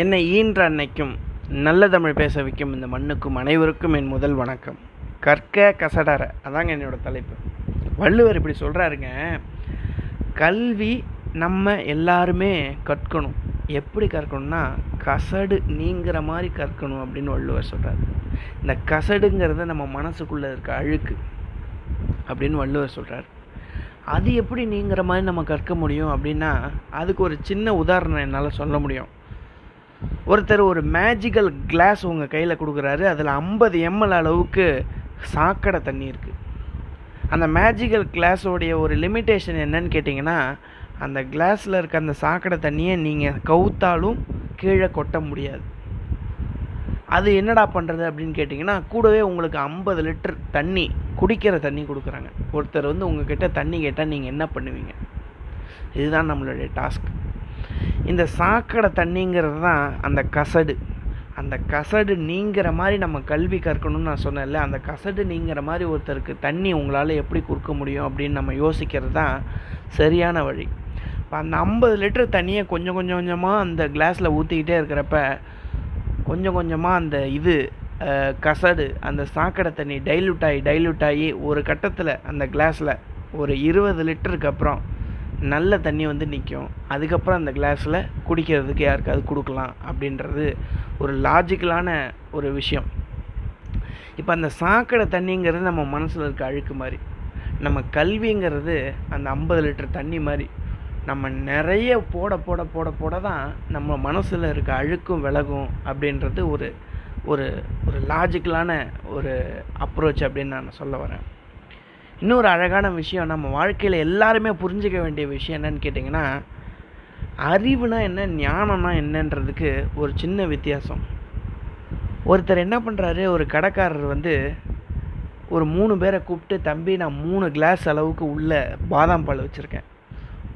என்னை ஈன்ற அன்னைக்கும் நல்ல தமிழ் பேச வைக்கும் இந்த மண்ணுக்கும் அனைவருக்கும் என் முதல் வணக்கம். கற்க கசடர அதாங்க என்னோட தலைப்பு. வள்ளுவர் இப்படி சொல்கிறாருங்க கல்வி நம்ம எல்லாருமே கற்கணும். எப்படி கற்கணும்னா கசடு நீங்கிற மாதிரி கற்கணும் அப்படின்னு வள்ளுவர் சொல்கிறார் இந்த கசடுங்கிறது நம்ம மனசுக்குள்ளே இருக்க அழுக்கு அப்படின்னு வள்ளுவர் சொல்கிறார் அது எப்படி நீங்கிற மாதிரி நம்ம கற்க முடியும் அப்படின்னா அதுக்கு ஒரு சின்ன உதாரணம் என்னால் சொல்ல முடியும். ஒருத்தர் ஒரு மேஜிக்கல் கிளாஸ் உங்கள் கையில் கொடுக்குறாரு அதில் ஐம்பது எம்எல் அளவுக்கு சாக்கடை தண்ணி இருக்குது அந்த மேஜிக்கல் கிளாஸோடைய ஒரு லிமிட்டேஷன் என்னன்னு கேட்டிங்கன்னா அந்த கிளாஸில் இருக்க அந்த சாக்கடை தண்ணியை நீங்கள் கவுத்தாலும் கீழே கொட்ட முடியாது. அது என்னடா பண்ணுறது அப்படின்னு கேட்டிங்கன்னா கூடவே உங்களுக்கு ஐம்பது லிட்டர் தண்ணி குடிக்கிற தண்ணி கொடுக்குறாங்க. ஒருத்தர் வந்து உங்ககிட்ட தண்ணி கேட்டால் நீங்கள் என்ன பண்ணுவீங்க? இதுதான் நம்மளுடைய டாஸ்க் இந்த சாக்கடை தண்ணிங்கிறது தான் அந்த கசடு. அந்த கசடு நீங்கிற மாதிரி நம்ம கல்வி கற்கணும்னு நான் சொன்னேன்ல அந்த கசடு நீங்கிற மாதிரி ஒருத்தருக்கு தண்ணி உங்களால் எப்படி கொடுக்க முடியும் அப்படின்னு நம்ம யோசிக்கிறது தான் சரியான வழி. இப்போ அந்த ஐம்பது லிட்டர் தண்ணியை கொஞ்சம் கொஞ்சம் கொஞ்சமாக அந்த கிளாஸில் ஊற்றிக்கிட்டே இருக்கிறப்ப கொஞ்சம் கொஞ்சமாக அந்த இது கசடு அந்த சாக்கடை தண்ணி டைல்யூட் ஆகி டைல்யூட் ஆகி ஒரு கட்டத்தில் அந்த கிளாஸில் ஒரு இருபது லிட்டருக்கு அப்புறம் நல்ல தண்ணி வந்து நிற்கும் அதுக்கப்புறம் அந்த கிளாஸில் குடிக்கிறதுக்கு யாருக்காவது கொடுக்கலாம் அப்படின்றது ஒரு லாஜிக்கலான ஒரு விஷயம். இப்போ அந்த சாக்கடை தண்ணிங்கிறது நம்ம மனசில் இருக்க அழுக்கு மாதிரி. நம்ம கல்விங்கிறது அந்த ஐம்பது லிட்டர் தண்ணி மாதிரி. நம்ம நிறைய போட போட போட போட தான் நம்ம மனசில் இருக்க அழுக்கும் விலகும் அப்படின்றது ஒரு ஒரு ஒரு லாஜிக்கலான ஒரு அப்ரோச் அப்படின்னு நான் சொல்ல வரேன். இன்னொரு அழகான விஷயம் நம்ம வாழ்க்கையில் எல்லாருமே புரிஞ்சிக்க வேண்டிய விஷயம் என்னன்னு கேட்டிங்கன்னா அறிவுனா என்ன ஞானம்னா என்னன்றதுக்கு ஒரு சின்ன வித்தியாசம். ஒருத்தர் என்ன பண்ணுறாரு ஒரு கடைக்காரர் வந்து ஒரு மூணு பேரை கூப்பிட்டு தம்பி நான் மூணு கிளாஸ் அளவுக்கு உள்ள பாதாம் பால் வச்சுருக்கேன்.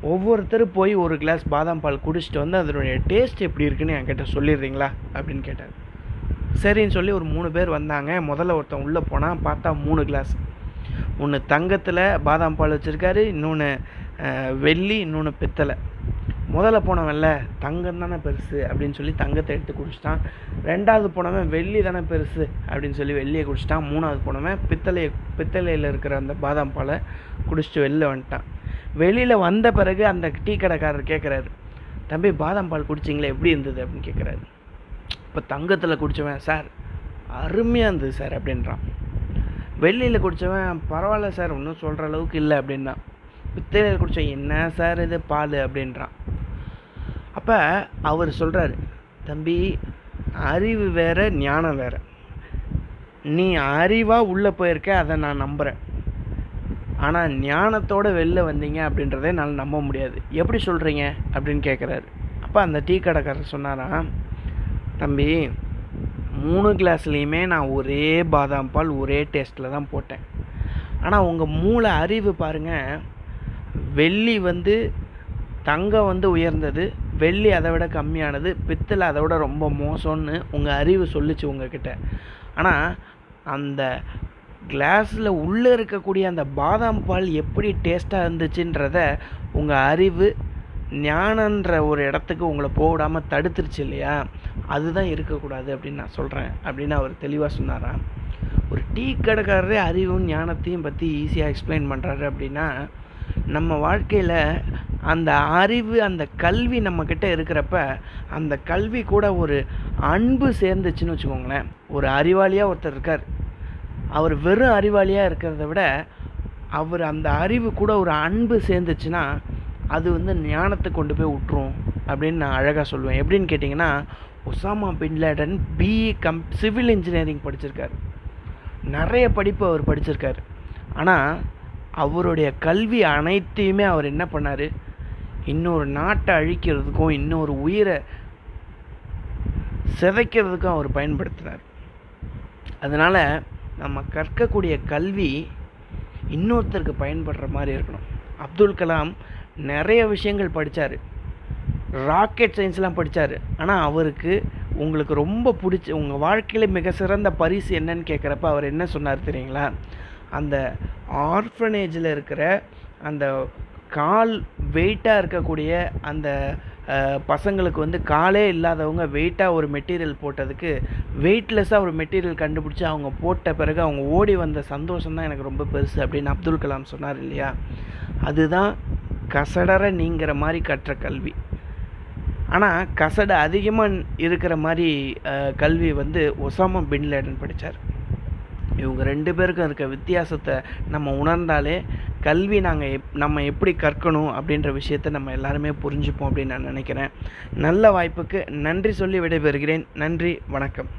ஒவ்வொருத்தரும் போய் ஒரு கிளாஸ் பாதாம் பால் குடிச்சிட்டு வந்து அதனுடைய டேஸ்ட் எப்படி இருக்குன்னு என்கிட்ட சொல்லிடுறீங்களா? அப்படின்னு கேட்டார். சரின்னு சொல்லி ஒரு மூணு பேர் வந்தாங்க. முதல்ல ஒருத்தன் உள்ளே போனால் பார்த்தா மூணு கிளாஸ் ஒன்று தங்கத்தில் பாதாம் பால் வச்சுருக்காரு இன்னொன்று வெள்ளி இன்னொன்று பித்தளை. முதல்ல போனவன்ல தங்கம் தானே பெருசு அப்படின்னு சொல்லி தங்கத்தை எடுத்து குடிச்சிட்டான். ரெண்டாவது போனவன் வெள்ளி தானே பெருசு அப்படின்னு சொல்லி வெள்ளியை குடிச்சிட்டான். மூணாவது போனவன் பித்தளையை பித்தளையில் இருக்கிற அந்த பாதாம் பாலை குடிச்சிட்டு வெளில வந்துட்டான். வெளியில் வந்த பிறகு அந்த டீ கடைக்காரர் கேட்குறாரு தம்பி பாதாம் பால் குடிச்சிங்களே எப்படி இருந்தது? அப்படின்னு கேட்குறாரு இப்போ தங்கத்தில் குடித்தவன் சார் அருமையாக இருந்தது சார் அப்படின்றான். வெள்ளியில் குடித்தவன் பரவாயில்ல சார் ஒன்றும் சொல்கிற அளவுக்கு இல்லை அப்படின்னா. பித்தளையில் குடித்தவன் என்ன சார் இது பால்? அப்படின்றான். அப்போ அவர் சொல்கிறாரு தம்பி அறிவு வேறு ஞானம் வேறு. நீ அறிவாக உள்ளே போயிருக்க அதை நான் நம்புகிறேன் ஆனால் ஞானத்தோடு வெளில வந்தீங்க அப்படின்றதே என்னால் நம்ப முடியாது. எப்படி சொல்கிறீங்க அப்படின்னு கேட்குறாரு அப்போ அந்த டீ கடைக்காரர் சொன்னாராம் தம்பி மூணு கிளாஸ்லேயுமே நான் ஒரே பாதாம் பால் ஒரே டேஸ்ட்டில் தான் போட்டேன். ஆனால் உங்கள் மூளை அறிவு பாருங்கள் வெள்ளி வந்து தங்கம் வந்து உயர்ந்தது. வெள்ளி அதை விட கம்மியானது. பித்தளை அதை விட ரொம்ப மோசம்னு உங்கள் அறிவு சொல்லிச்சு உங்ககிட்ட. ஆனால் அந்த கிளாஸில் உள்ளே இருக்கக்கூடிய அந்த பாதாம் பால் எப்படி டேஸ்ட்டாக இருந்துச்சுன்றத உங்கள் அறிவு ஞானன்ற ஒரு இடத்துக்கு உங்களை போடாமல் தடுத்துருச்சு இல்லையா? அதுதான் இருக்கக்கூடாது அப்படின்னு நான் சொல்கிறேன் அப்படின்னு அவர் தெளிவாக சொன்னாராம். ஒரு டீ கடைக்காரரே அறிவும் ஞானத்தையும் பற்றி ஈஸியாக எக்ஸ்பிளைன் பண்ணுறாரு அப்படின்னா நம்ம வாழ்க்கையில் அந்த அறிவு அந்த கல்வி நம்மக்கிட்ட இருக்கிறப்ப அந்த கல்வி கூட ஒரு அன்பு சேர்ந்துச்சுன்னு வச்சுக்கோங்களேன். ஒரு அறிவாளியாக ஒருத்தர் இருக்கார். அவர் வெறும் அறிவாளியாக இருக்கிறத விட அவர் அந்த அறிவு கூட ஒரு அன்பு சேர்ந்துச்சுன்னா அது வந்து ஞானத்தை கொண்டு போய் விட்டுரும் அப்படின்னு நான் அழகாக சொல்லுவேன். எப்படின்னு கேட்டிங்கன்னா Osama bin Laden BE cum civil engineering படிச்சிருக்கார். நிறைய படிப்பு அவர் படிச்சிருக்கார். ஆனால் அவருடைய கல்வி அனைத்தையுமே அவர் என்ன பண்ணார்? இன்னொரு நாட்டை அழிக்கிறதுக்கும் இன்னொரு உயிரை சிதைக்கிறதுக்கும் அவர் பயன்படுத்தினார். அதனால் நம்ம கற்கக்கூடிய கல்வி இன்னொருத்தருக்கு பயன்படுற மாதிரி இருக்கணும். அப்துல் கலாம் நிறைய விஷயங்கள் படித்தார் ராக்கெட் சயின்ஸ்லாம் படித்தார் ஆனால் அவருக்கு உங்களுக்கு ரொம்ப பிடிச்ச உங்கள் வாழ்க்கையில் மிக சிறந்த பரிசு என்னன்னு கேட்குறப்ப அவர் என்ன சொன்னார் தெரியுங்களா? அந்த ஆர்ஃபனேஜில் இருக்கிற அந்த கால் வெயிட்டாக இருக்கக்கூடிய அந்த பசங்களுக்கு வந்து காலே இல்லாதவங்க வெயிட்டாக ஒரு மெட்டீரியல் போட்டதுக்கு வெயிட்லெஸ்ஸாக ஒரு மெட்டீரியல் கண்டுபிடிச்சி அவங்க போட்ட பிறகு அவங்க ஓடி வந்த சந்தோஷம் தான் எனக்கு ரொம்ப பெருசு அப்படின்னு அப்துல் கலாம் சொன்னார் இல்லையா? அதுதான் கசடர நீங்கிற மாதிரி கற்ற கல்வி. ஆனால் கசடு அதிகமாக இருக்கிற மாதிரி கல்வி வந்து ஒசாமா பின் லேடன் படித்தார் இவங்க ரெண்டு பேருக்கும் இருக்க வித்தியாசத்தை நம்ம உணர்ந்தாலே கல்வி நாங்கள் எப் நம்ம எப்படி கற்கணும் அப்படின்ற விஷயத்தை நம்ம எல்லாருமே புரிஞ்சுப்போம் அப்படின்னு நான் நினைக்கிறேன். நல்ல வாய்ப்புக்கு நன்றி சொல்லி விடைபெறுகிறேன். நன்றி வணக்கம்.